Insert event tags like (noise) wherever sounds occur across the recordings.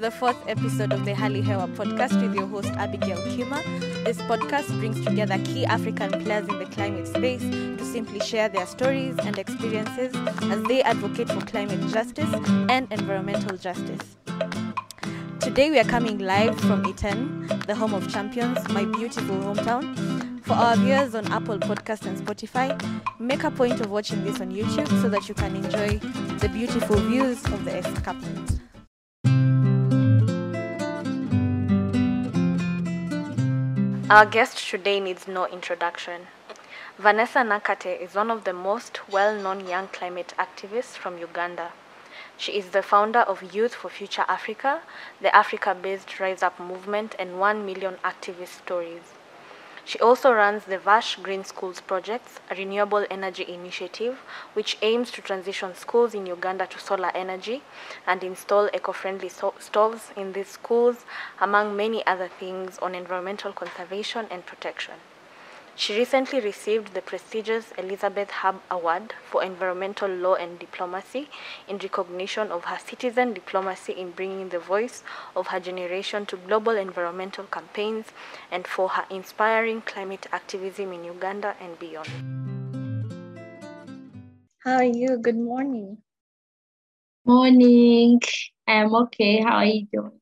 The fourth episode of the Hali Hewa podcast with your host Abigael Kima. This podcast brings together key African players in the climate space to simply share their stories and experiences as they advocate for climate justice and environmental justice. Today we are coming live from Iten, the home of champions, my beautiful hometown. For our viewers on Apple Podcast and Spotify, make a point of watching this on YouTube so that you can enjoy the beautiful views of the escarpment. Our guest today needs no introduction. Vanessa Nakate is one of the most well known young climate activists from Uganda. She is the founder of Youth for Future Africa, the Africa based Rise Up movement, and 1 Million Activist Stories. She also runs the VASH Green Schools Projects, a renewable energy initiative which aims to transition schools in Uganda to solar energy and install eco friendly so- stoves in these schools, among many other things on environmental conservation and protection. She recently received the prestigious Elisabeth Haub Award for Environmental Law and Diplomacy in recognition of her citizen diplomacy in bringing the voice of her generation to global environmental campaigns and for her inspiring climate activism in Uganda and beyond. How are you? Good morning. Morning. I'm okay. How are you doing?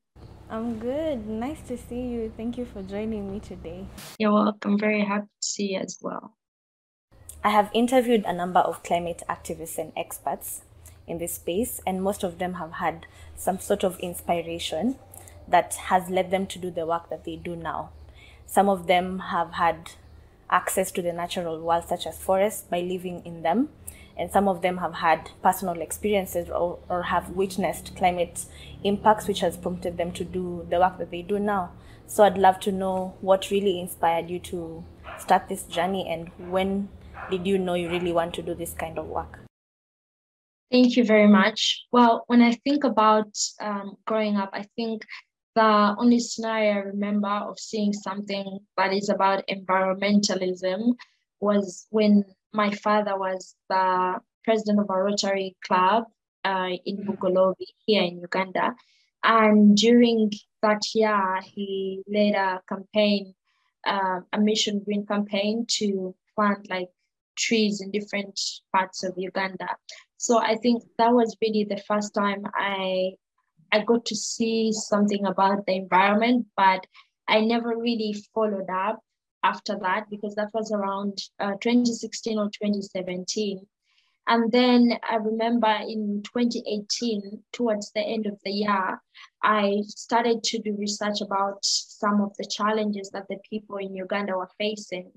I'm good. Nice to see you. Thank you for joining me today. You're welcome. Very happy to see you as well. I have interviewed a number of climate activists and experts in this space, and most of them have had some sort of inspiration that has led them to do the work that they do now. Some of them have had access to the natural world, such as forests, by living in them, and some of them have had personal experiences or, or have witnessed climate impacts, which has prompted them to do the work that they do now. So I'd love to know what really inspired you to start this journey and when did you know you really want to do this kind of work? Thank you very much. Well, when I think about um, growing up, I think the only scenario I remember of seeing something that is about environmentalism was when my father was the president of a Rotary Club uh, in Bugolobi here in Uganda. And during that year, he led a campaign, uh, a Mission Green campaign to plant like trees in different parts of Uganda. So I think that was really the first time I I got to see something about the environment, but I never really followed up after that because that was around uh, 2016 or 2017. And then I remember in 2018, towards the end of the year, I started to do research about some of the challenges that the people in Uganda were facing.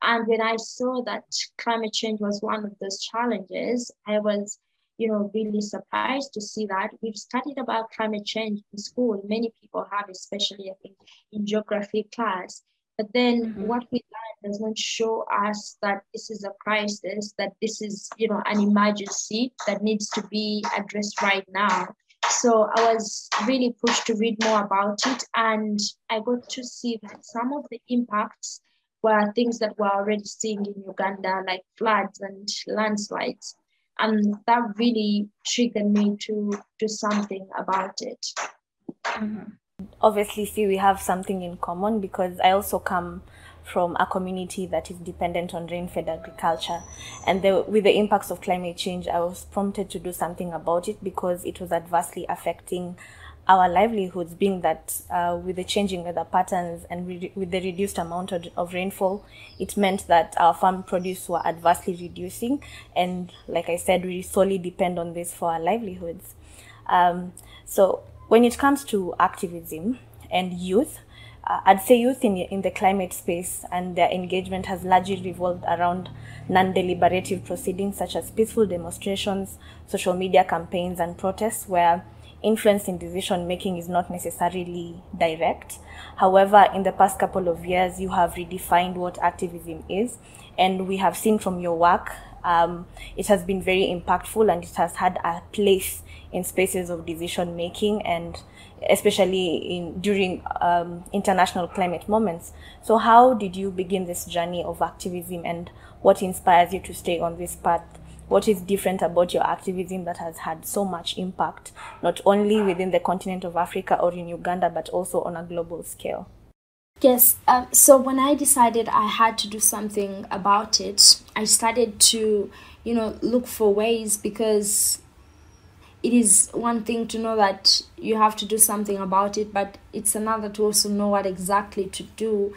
And when I saw that climate change was one of those challenges, I was, you know, really surprised to see that we've studied about climate change in school. Many people have, especially I think in geography class. But then mm-hmm. what we learn does not show us that this is a crisis, that this is, you know, an emergency that needs to be addressed right now. So I was really pushed to read more about it, and I got to see that some of the impacts were things that we're already seeing in Uganda, like floods and landslides. And that really triggered me to do something about it. Mm-hmm obviously see we have something in common because I also come from a community that is dependent on rain-fed agriculture. And the, with the impacts of climate change i was prompted to do something about it because it was adversely affecting our livelihoods being that uh, with the changing weather patterns and re- with the reduced amount of, of, rainfall it meant that our farm produce were adversely reducing. And like i said we solely depend on this for our livelihoods. Um, so when it comes to activism and youth, uh, I'd say youth in, in the climate space and their engagement has largely revolved around non deliberative proceedings such as peaceful demonstrations, social media campaigns, and protests where influence in decision making is not necessarily direct. However, in the past couple of years, you have redefined what activism is, and we have seen from your work um, it has been very impactful and it has had a place in spaces of decision making and especially in during um, international climate moments. So, how did you begin this journey of activism, and what inspires you to stay on this path what is different about your activism that has had so much impact, not only within the continent of Africa or in Uganda, but also on a global scale? Yes. Um, so when I decided I had to do something about it, I started to, you know, look for ways because it is one thing to know that you have to do something about it, but it's another to also know what exactly to do.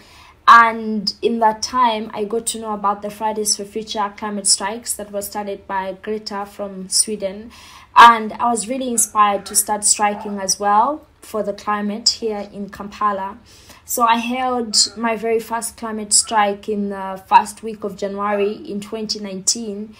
And in that time, I got to know about the Fridays for Future climate strikes that was started by Greta from Sweden. And I was really inspired to start striking as well for the climate here in Kampala. So I held my very first climate strike in the first week of January in 2019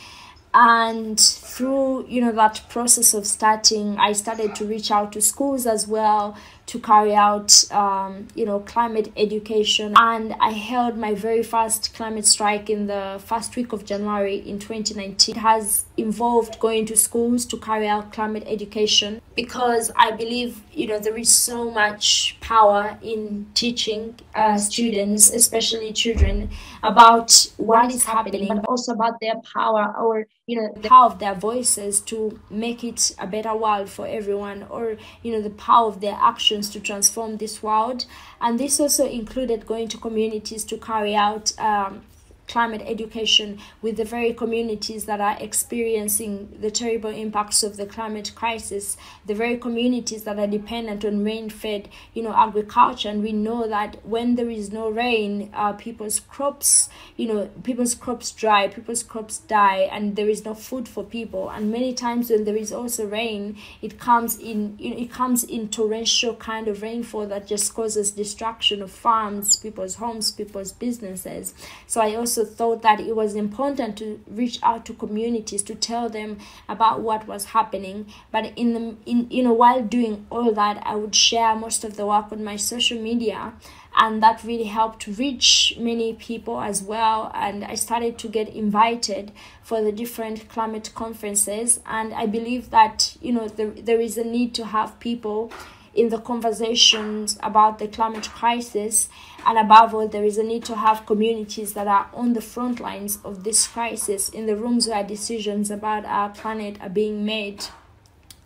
and through you know that process of starting i started to reach out to schools as well to carry out um, you know climate education. And i held my very first climate strike in the first week of january in 2019 it has involved going to schools to carry out climate education because i believe you know there is so much power in teaching uh, students especially children about what is happening but also about their power or you know the power of their voices to make it a better world for everyone or you know the power of their actions to transform this world. And this also included going to communities to carry out um, climate education with the very communities that are experiencing the terrible impacts of the climate crisis the very communities that are dependent on rain fed you know agriculture. And we know that when there is no rain uh, people's crops you know people's crops dry people's crops die and there is no food for people. And many times when there is also rain it comes in you know it comes in torrential kind of rainfall that just causes destruction of farms people's homes people's businesses. So i also also thought that it was important to reach out to communities to tell them about what was happening. But in the in you know while doing all that i would share most of the work on my social media and that really helped reach many people as well. And i started to get invited for the different climate conferences. And i believe that you know there, there is a need to have people in the conversations about the climate crisis. And above all, there is a need to have communities that are on the front lines of this crisis, in the rooms where decisions about our planet are being made.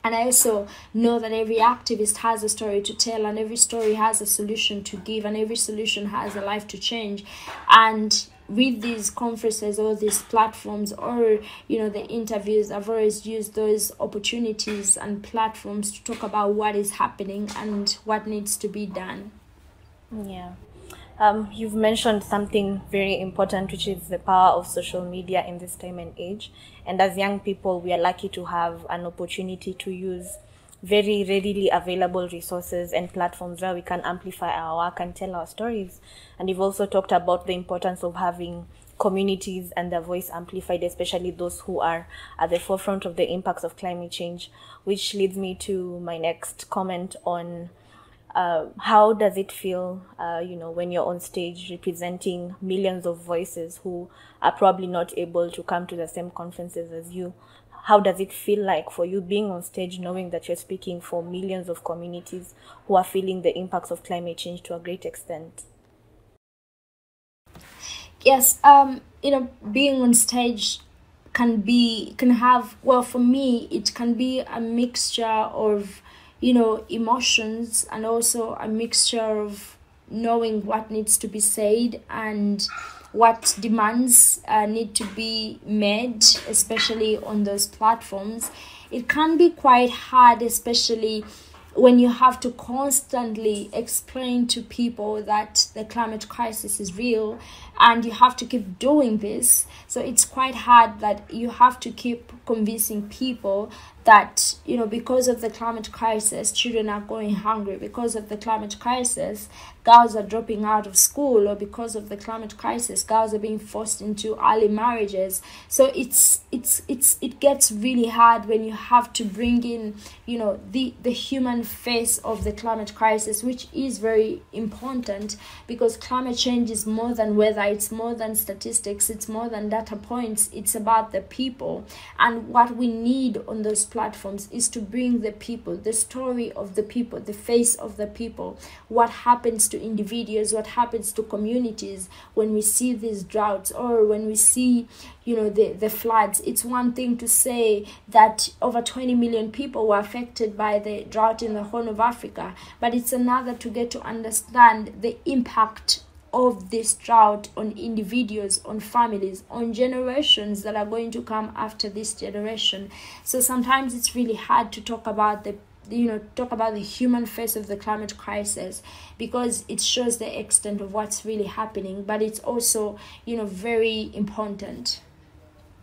And I also know that every activist has a story to tell, and every story has a solution to give, and every solution has a life to change. And with these conferences or these platforms or you know the interviews i've always used those opportunities and platforms to talk about what is happening and what needs to be done yeah um, you've mentioned something very important, which is the power of social media in this time and age. And as young people, we are lucky to have an opportunity to use very readily available resources and platforms where we can amplify our work and tell our stories. And you've also talked about the importance of having communities and their voice amplified, especially those who are at the forefront of the impacts of climate change, which leads me to my next comment on uh, how does it feel, uh, you know, when you're on stage representing millions of voices who are probably not able to come to the same conferences as you? How does it feel like for you being on stage knowing that you're speaking for millions of communities who are feeling the impacts of climate change to a great extent? Yes um you know being on stage can be can have well for me it can be a mixture of you know emotions and also a mixture of knowing what needs to be said and what demands uh, need to be made, especially on those platforms. It can be quite hard, especially when you have to constantly explain to people that the climate crisis is real and you have to keep doing this so it's quite hard that you have to keep convincing people that you know because of the climate crisis children are going hungry. Because of the climate crisis girls are dropping out of school. Or because of the climate crisis girls are being forced into early marriages. So it's it's it's it gets really hard when you have to bring in you know the the human face of the climate crisis which is very important. Because climate change is more than weather it's more than statistics it's more than data points it's about the people. And what we need on those platforms platforms is to bring the people, the story of the people, the face of the people, what happens to individuals, what happens to communities when we see these droughts or when we see, you know, the, the floods. It's one thing to say that over 20 million people were affected by the drought in the Horn of Africa, but it's another to get to understand the impact of this drought on individuals, on families, on generations that are going to come after this generation. So sometimes it's really hard to talk about the you know talk about the human face of the climate crisis because it shows the extent of what's really happening but it's also you know very important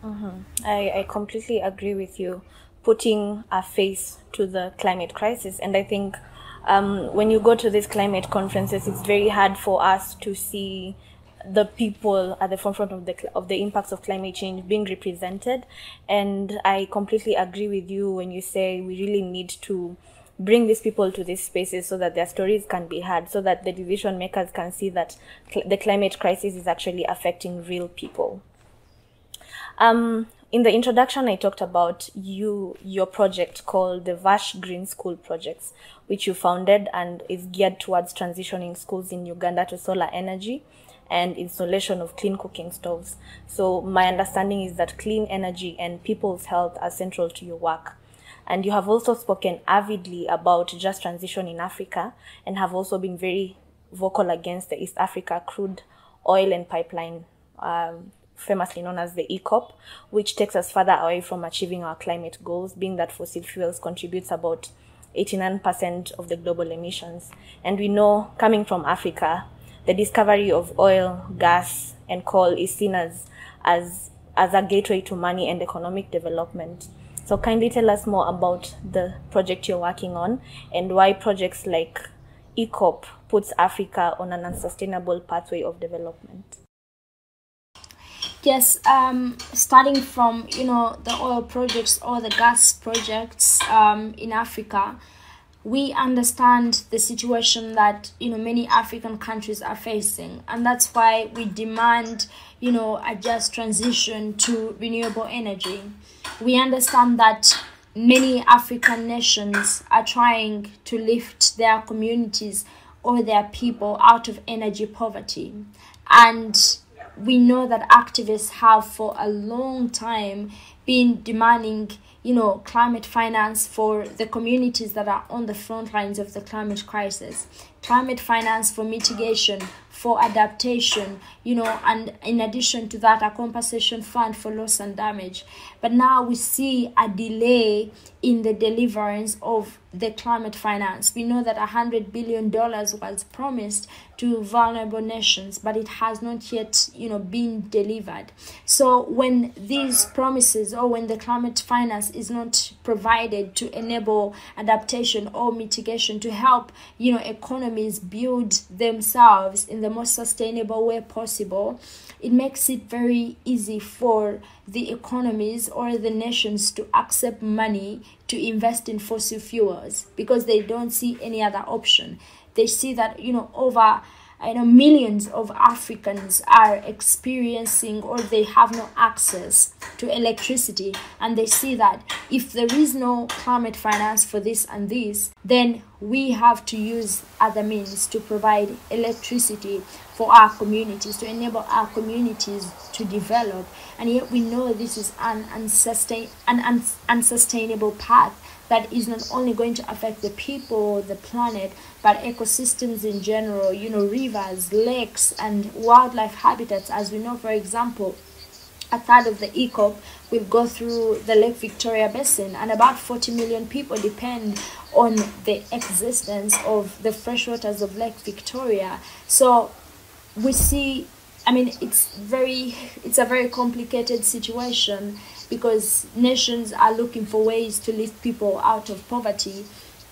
mm-hmm. I, I completely agree with you putting a face to the climate crisis and i think um, when you go to these climate conferences, it's very hard for us to see the people at the forefront of the of the impacts of climate change being represented. And i completely agree with you when you say we really need to bring these people to these spaces so that their stories can be heard so that the decision makers can see that cl- the climate crisis is actually affecting real people. Um, in the introduction, I talked about you, your project called the Vash Green School Projects, which you founded and is geared towards transitioning schools in Uganda to solar energy and installation of clean cooking stoves. So my understanding is that clean energy and people's health are central to your work. And you have also spoken avidly about just transition in Africa and have also been very vocal against the East Africa crude oil and pipeline um, famously known as the EACOP, which takes us further away from achieving our climate goals, being that fossil fuels contributes about 89% of the global emissions. And we know, coming from Africa, the discovery of oil, gas, and coal is seen as, as, as a gateway to money and economic development. So kindly tell us more about the project you're working on and why projects like EACOP puts Africa on an unsustainable pathway of development. Yes, um, starting from you know the oil projects or the gas projects um, in Africa, we understand the situation that you know many African countries are facing, and that's why we demand you know a just transition to renewable energy. We understand that many African nations are trying to lift their communities or their people out of energy poverty, and we know that activists have for a long time been demanding you know climate finance for the communities that are on the front lines of the climate crisis. Climate finance for mitigation for adaptation you know and in addition to that a compensation fund for loss and damage. But now we see a delay in the deliverance of the climate finance. We know that a hundred billion dollars was promised to vulnerable nations but it has not yet you know been delivered. So when these promises or when the climate finance is not provided to enable adaptation or mitigation to help you know economies build themselves in the most sustainable way possible. It makes it very easy for the economies or the nations to accept money to invest in fossil fuels because they don't see any other option. They see that you know over I know millions of Africans are experiencing or they have no access to electricity, and they see that if there is no climate finance for this and this, then we have to use other means to provide electricity for our communities, to enable our communities to develop. And yet we know this is an, unsustain, an uns- unsustainable path that is not only going to affect the people, the planet, but ecosystems in general, you know, rivers, lakes, and wildlife habitats. As we know, for example, a third of the EACOP will go through the Lake Victoria Basin, and about 40 million people depend on the existence of the freshwaters of Lake Victoria. So we see, I mean, it's very, it's a very complicated situation because nations are looking for ways to lift people out of poverty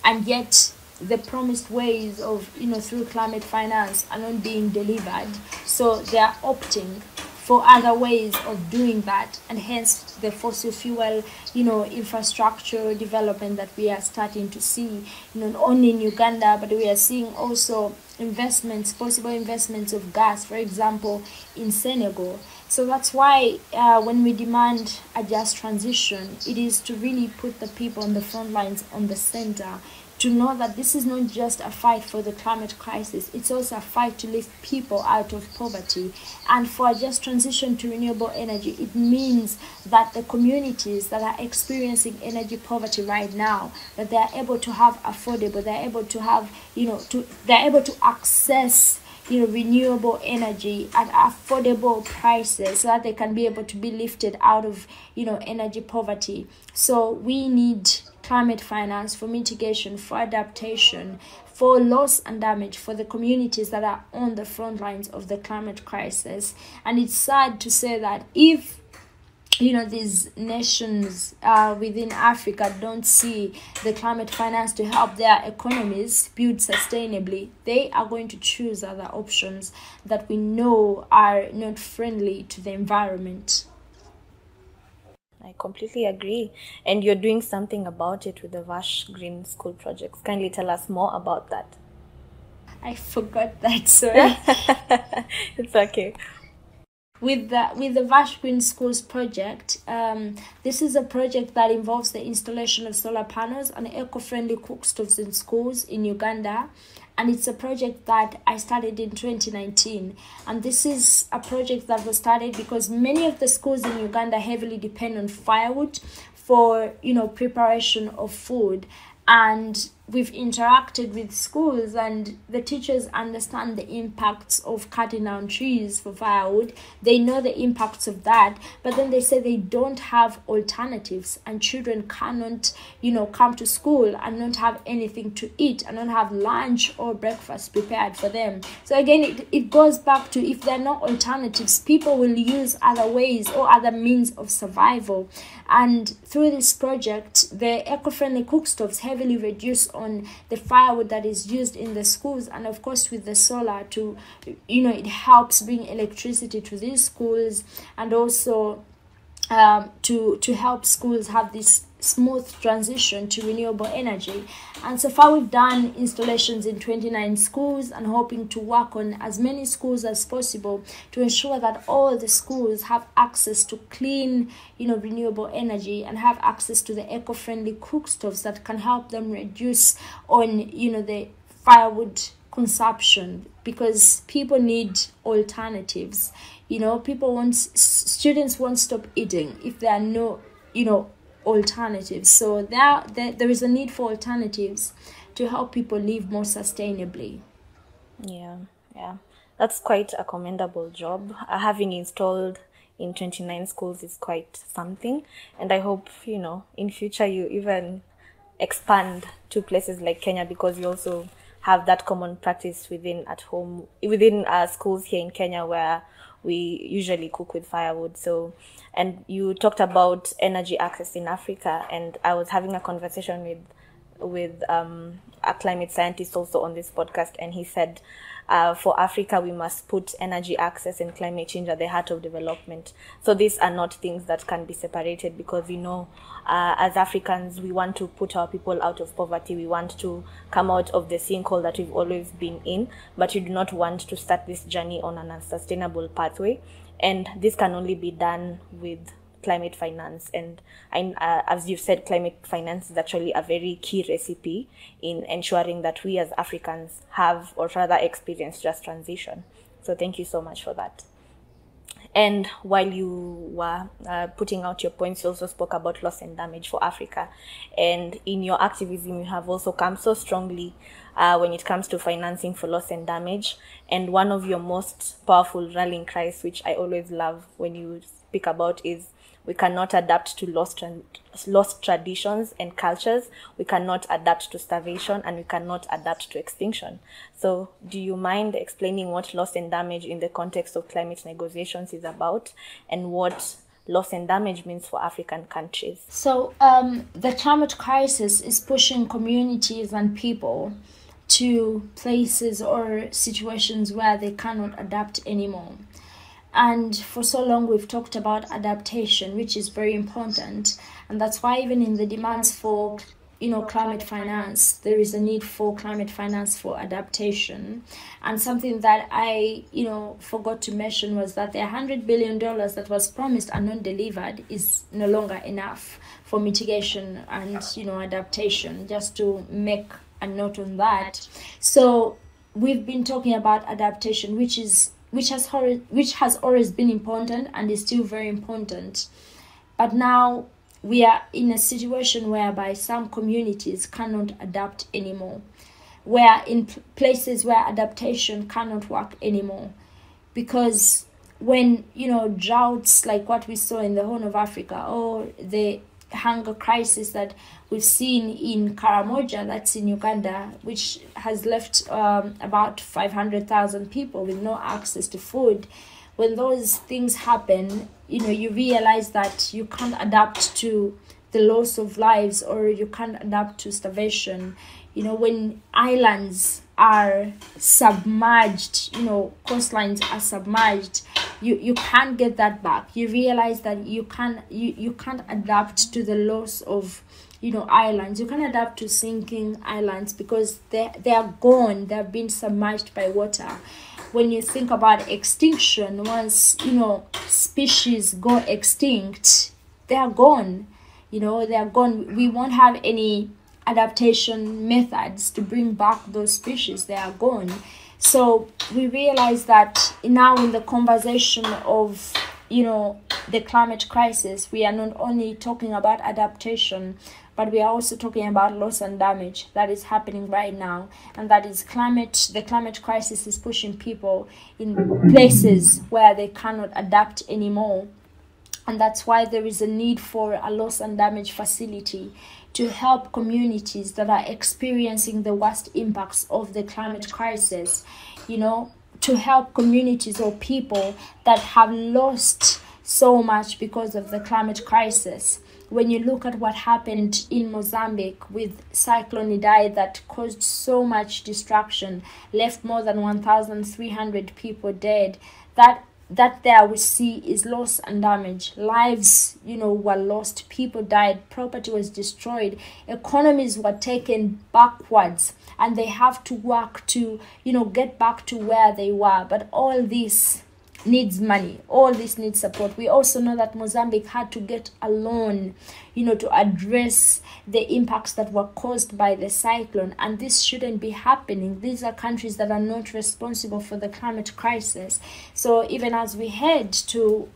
and yet the promised ways of you know through climate finance are not being delivered. So they are opting for other ways of doing that and hence the fossil fuel you know infrastructure development that we are starting to see not only in uganda but we are seeing also investments possible investments of gas for example in senegal. So that's why uh, when we demand a just transition it is to really put the people on the front lines on the center to know that this is not just a fight for the climate crisis, it's also a fight to lift people out of poverty. And for a just transition to renewable energy, it means that the communities that are experiencing energy poverty right now, that they are able to have affordable, they're able to have, you know, to they're able to access you know renewable energy at affordable prices so that they can be able to be lifted out of you know energy poverty so we need climate finance, for mitigation, for adaptation, for loss and damage for the communities that are on the front lines of the climate crisis. And it's sad to say that if you know these nations uh, within africa don't see the climate finance to help their economies build sustainably they are going to choose other options that we know are not friendly to the environment I completely agree. And you're doing something about it with the Vash Green School projects. Kindly tell us more about that. I forgot that, (laughs) sorry. it's okay. With the with the Vash Green Schools project, um, this is a project that involves the installation of solar panels and eco-friendly cookstoves in schools in Uganda and it's a project that I started in 2019. And this is a project that was started because many of the schools in Uganda heavily depend on firewood for you know preparation of food and we've interacted with schools and the teachers understand the impacts of cutting down trees for firewood. They know the impacts of that but then they say they don't have alternatives and children cannot you know come to school and not have anything to eat and not have lunch or breakfast prepared for them. So again it, it goes back to if there are no alternatives people will use other ways or other means of survival. And through this project the eco-friendly cookstoves heavily reduce on the firewood that is used in the schools and of course with the solar to you know it helps bring electricity to these schools and also um, to to help schools have this smooth transition to renewable energy. And so far, we've done installations in 29 schools and hoping to work on as many schools as possible to ensure that all the schools have access to clean, you know, renewable energy and have access to the eco-friendly cookstoves that can help them reduce on, you know, the firewood consumption because people need alternatives you know people want students won't stop eating if there are no you know alternatives. So there, there, there is a need for alternatives to help people live more sustainably. Yeah, yeah. That's quite a commendable job. Uh, having installed in 29 schools is quite something. And I hope, you know, in future you even expand to places like Kenya because you also have that common practice within at home, within our schools here in Kenya where we usually cook with firewood. So, and you talked about energy access in Africa, and I was having a conversation with with um, a climate scientist also on this podcast, and he said uh, for Africa, we must put energy access and climate change at the heart of development. So these are not things that can be separated because we know, uh, as Africans, we want to put our people out of poverty. We want to come out of the sinkhole that we've always been in, but we do not want to start this journey on an unsustainable pathway. And this can only be done with climate finance. And I, uh, as you've said, climate finance is actually a very key recipe in ensuring that we as Africans have, or rather experience just transition. So thank you so much for that. And while you were uh, putting out your points, you also spoke about loss and damage for Africa. And in your activism, you have also come so strongly uh, when it comes to financing for loss and damage. And one of your most powerful rallying cries, which I always love when you speak about, is we cannot adapt to lost, lost traditions and cultures. We cannot adapt to starvation and we cannot adapt to extinction. So, do you mind explaining what loss and damage in the context of climate negotiations is about and what loss and damage means for African countries? So, um, the climate crisis is pushing communities and people to places or situations where they cannot adapt anymore and for so long we've talked about adaptation which is very important. And that's why even in the demands for you know climate finance there is a need for climate finance for adaptation. And something that i you know forgot to mention was that the 100 billion dollars that was promised and not delivered is no longer enough for mitigation and you know adaptation just to make a note on that. So we've been talking about adaptation which is which has which has always been important and is still very important but now we are in a situation whereby some communities cannot adapt anymore. We are in places where adaptation cannot work anymore because when you know droughts like what we saw in the Horn of Africa oh, or the hunger crisis that we've seen in Karamoja, that's in Uganda, which has left um, about 500,000 people with no access to food when those things happen, you know, you realize that you can't adapt to the loss of lives or you can't adapt to starvation. You know, when islands are submerged, you know, coastlines are submerged, you, you can't get that back. You realize that you can't you, you can't adapt to the loss of you know islands you can adapt to sinking islands because they they are gone they've been submerged by water when you think about extinction, once you know species go extinct, they are gone. You know, they are gone. We won't have any adaptation methods to bring back those species. They are gone. So we realize that now in the conversation of you know the climate crisis, we are not only talking about adaptation, but we are also talking about loss and damage that is happening right now. And that is climate the climate crisis is pushing people in places where they cannot adapt anymore. And that's why there is a need for a loss and damage facility to help communities that are experiencing the worst impacts of the climate crisis you know to help communities or people that have lost so much because of the climate crisis. When you look at what happened in Mozambique with Cyclone Idai that caused so much destruction, left more than 1,300 people dead, that that there we see is loss and damage. Lives you know were lost. People died. Property was destroyed. Economies were taken backwards. And they have to work to you know get back to where they were. But all this needs money. All this needs support. We also know that mozambique had to get a loan you know to address the impacts that were caused by the cyclone. And this shouldn't be happening. These are countries that are not responsible for the climate crisis. So even as we head to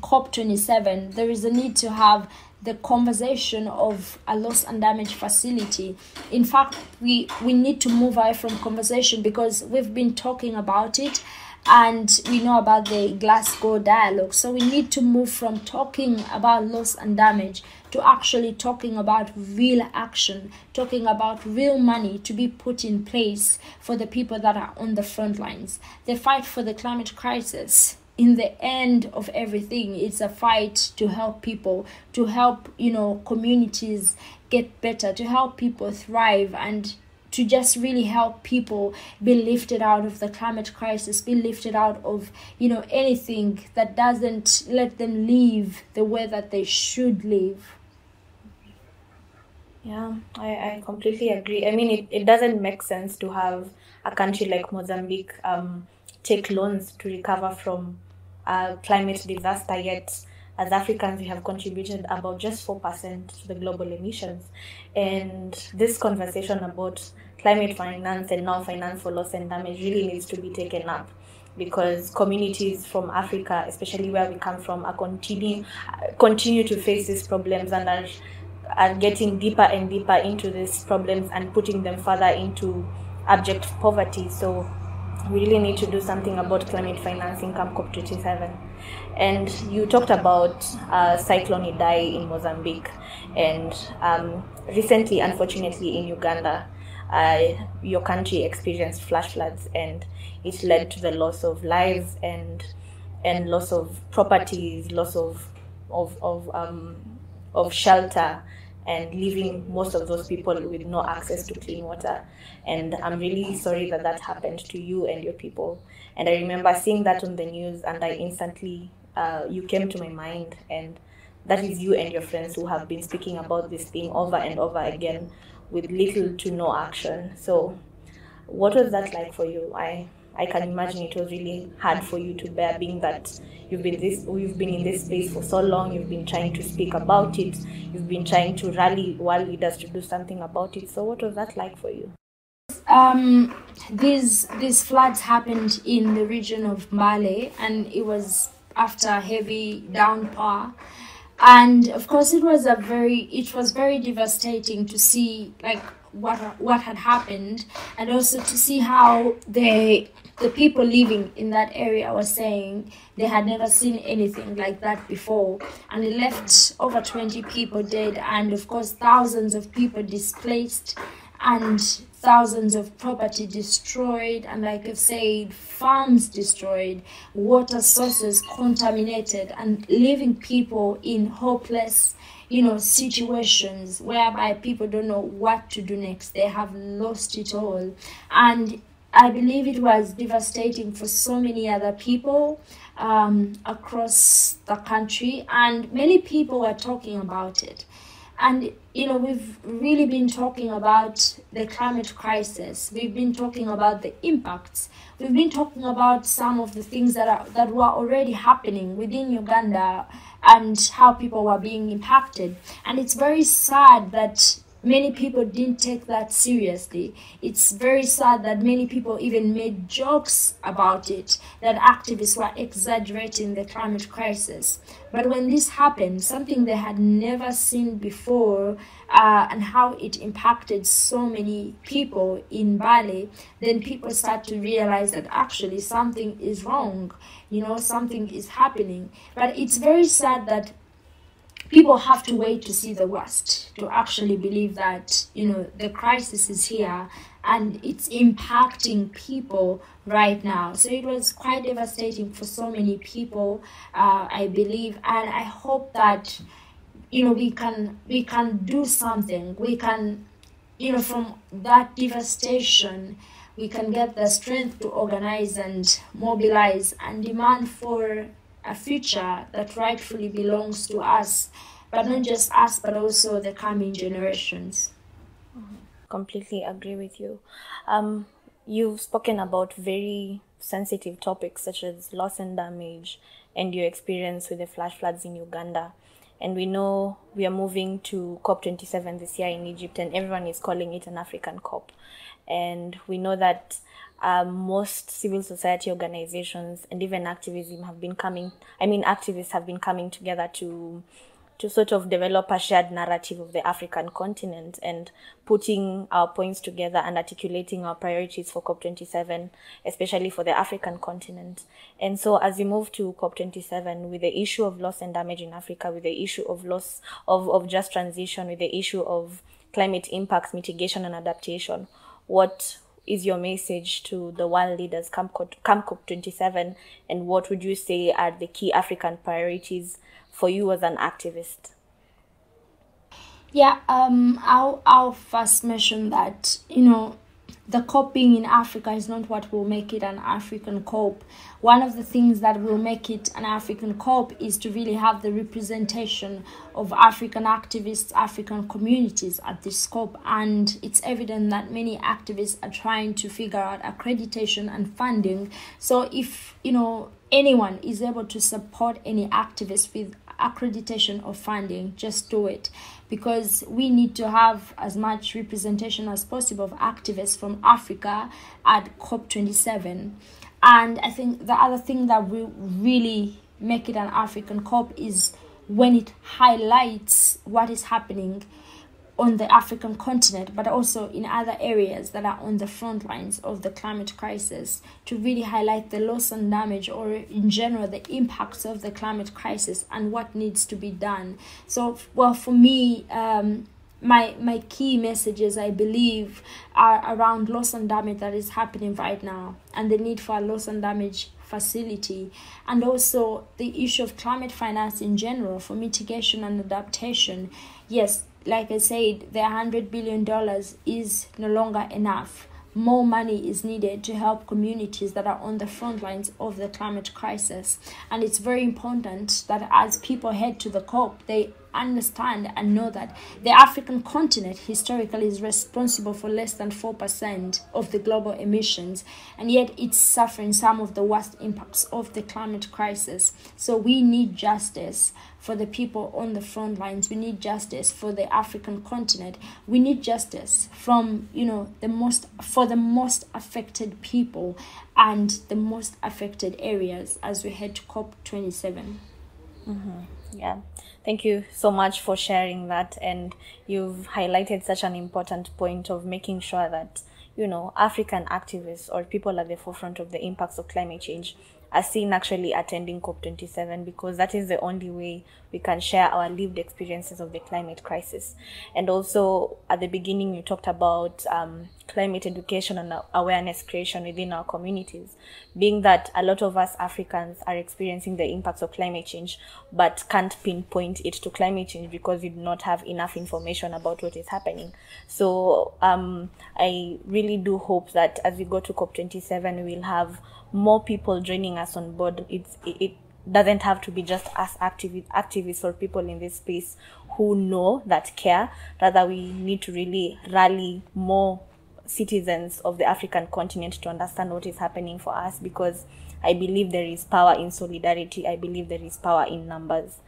COP27, there is a need to have the conversation of a loss and damage facility. In fact, we, we need to move away from conversation because we've been talking about it and we know about the Glasgow dialogue. So we need to move from talking about loss and damage to actually talking about real action, talking about real money to be put in place for the people that are on the front lines. The fight for the climate crisis in the end of everything it's a fight to help people to help you know communities get better to help people thrive and to just really help people be lifted out of the climate crisis, be lifted out of, you know, anything that doesn't let them live the way that they should live. Yeah, I, I completely agree. I mean, it, it doesn't make sense to have a country like Mozambique um, take loans to recover from a climate disaster, yet as Africans, we have contributed about just 4% to the global emissions. And this conversation about climate finance and now finance for loss and damage really needs to be taken up because communities from Africa, especially where we come from, are continue continue to face these problems and are, are getting deeper and deeper into these problems and putting them further into abject poverty. So we really need to do something about climate financing come COP27. And you talked about uh, Cyclone Idai in Mozambique, and um, recently, unfortunately, in Uganda, uh, your country experienced flash floods, and it led to the loss of lives and and loss of properties, loss of of of um, of shelter and leaving most of those people with no access to clean water. And I'm really sorry that that happened to you and your people. And I remember seeing that on the news, and I instantly, uh, you came to my mind. And that is you and your friends who have been speaking about this thing over and over again with little to no action. So, what was that like for you? I I can imagine it was really hard for you to bear, being that you've been this, you've been in this space for so long. You've been trying to speak about it. You've been trying to rally world leaders to do something about it. So, what was that like for you? Um, these these floods happened in the region of Mbale, and it was after heavy downpour and of course it was a very it was very devastating to see like what what had happened and also to see how the the people living in that area were saying they had never seen anything like that before. And it left over 20 people dead and of course thousands of people displaced and thousands of property destroyed. And like i've said farms destroyed water sources contaminated and leaving people in hopeless you know situations whereby people don't know what to do next. They have lost it all. And i believe it was devastating for so many other people um, across the country and many people were talking about it. And you know we've really been talking about the climate crisis. We've been talking about the impacts. We've been talking about some of the things that are that were already happening within uganda and how people were being impacted. And it's very sad that many people didn't take that seriously. It's very sad that many people even made jokes about it, that activists were exaggerating the climate crisis. But when this happened, something they had never seen before, uh, and how it impacted so many people in Mbale, then people start to realize that actually something is wrong, you know, something is happening. But it's very sad that people have to wait to see the worst to actually believe that you know the crisis is here and it's impacting people right now. So it was quite devastating for so many people uh, i believe. And i hope that you know we can we can do something. We can you know from that devastation we can get the strength to organize and mobilize and demand for a future that rightfully belongs to us, but not just us, but also the coming generations. Completely agree with you. Um, you've spoken about very sensitive topics such as loss and damage and your experience with the flash floods in Uganda. And we know we are moving to COP27 this year in Egypt, and everyone is calling it an African COP. And we know that um, most civil society organizations and even activism have been coming i mean activists have been coming together to to sort of develop a shared narrative of the african continent and putting our points together and articulating our priorities for cop27 especially for the african continent. And so as we move to cop27 with the issue of loss and damage in africa with the issue of loss of, of just transition with the issue of climate impacts mitigation and adaptation what is your message to the world leaders come COP 27 and what would you say are the key African priorities for you as an activist? Yeah, um, I'll, I'll first mention that, you know, the COP being in Africa is not what will make it an African COP. One of the things that will make it an African COP is to really have the representation of African activists, African communities at this COP. And it's evident that many activists are trying to figure out accreditation and funding. So if, you know, anyone is able to support any activist with accreditation or funding, just do it because we need to have as much representation as possible of activists from Africa at COP27. And I think the other thing that will really make it an African COP is when it highlights what is happening on the African continent, but also in other areas that are on the front lines of the climate crisis to really highlight the loss and damage, or in general, the impacts of the climate crisis and what needs to be done. So, well, for me, um, my my key messages I believe are around loss and damage that is happening right now and the need for a loss and damage facility and also the issue of climate finance in general for mitigation and adaptation yes like I said, the $100 billion is no longer enough. More money is needed to help communities that are on the front lines of the climate crisis. And it's very important that as people head to the COP, they understand and know that the African continent historically is responsible for less than 4% of the global emissions, and yet it's suffering some of the worst impacts of the climate crisis. So we need justice for the people on the front lines. We need justice for the African continent. We need justice from, you know, the most for the most affected people and the most affected areas as we head to COP27. Mm-hmm. Yeah. Thank you so much for sharing that. And you've highlighted such an important point of making sure that, you know, African activists or people at the forefront of the impacts of climate change are seen actually attending COP27 because that is the only way we can share our lived experiences of the climate crisis. And also, at the beginning, you talked about um, climate education and awareness creation within our communities, being that a lot of us Africans are experiencing the impacts of climate change, but can't pinpoint it to climate change because we do not have enough information about what is happening. So, um, I really do hope that as we go to COP27, we'll have more people joining us on board. It's, it, doesn't have to be just us activists, activists or people in this space who know that care. Rather, we need to really rally more citizens of the African continent to understand what is happening for us because I believe there is power in solidarity. I believe there is power in numbers.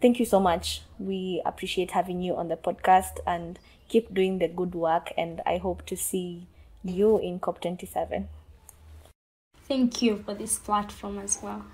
Thank you so much. We appreciate having you on the podcast and keep doing the good work. And I hope to see you in COP27. Thank you for this platform as well.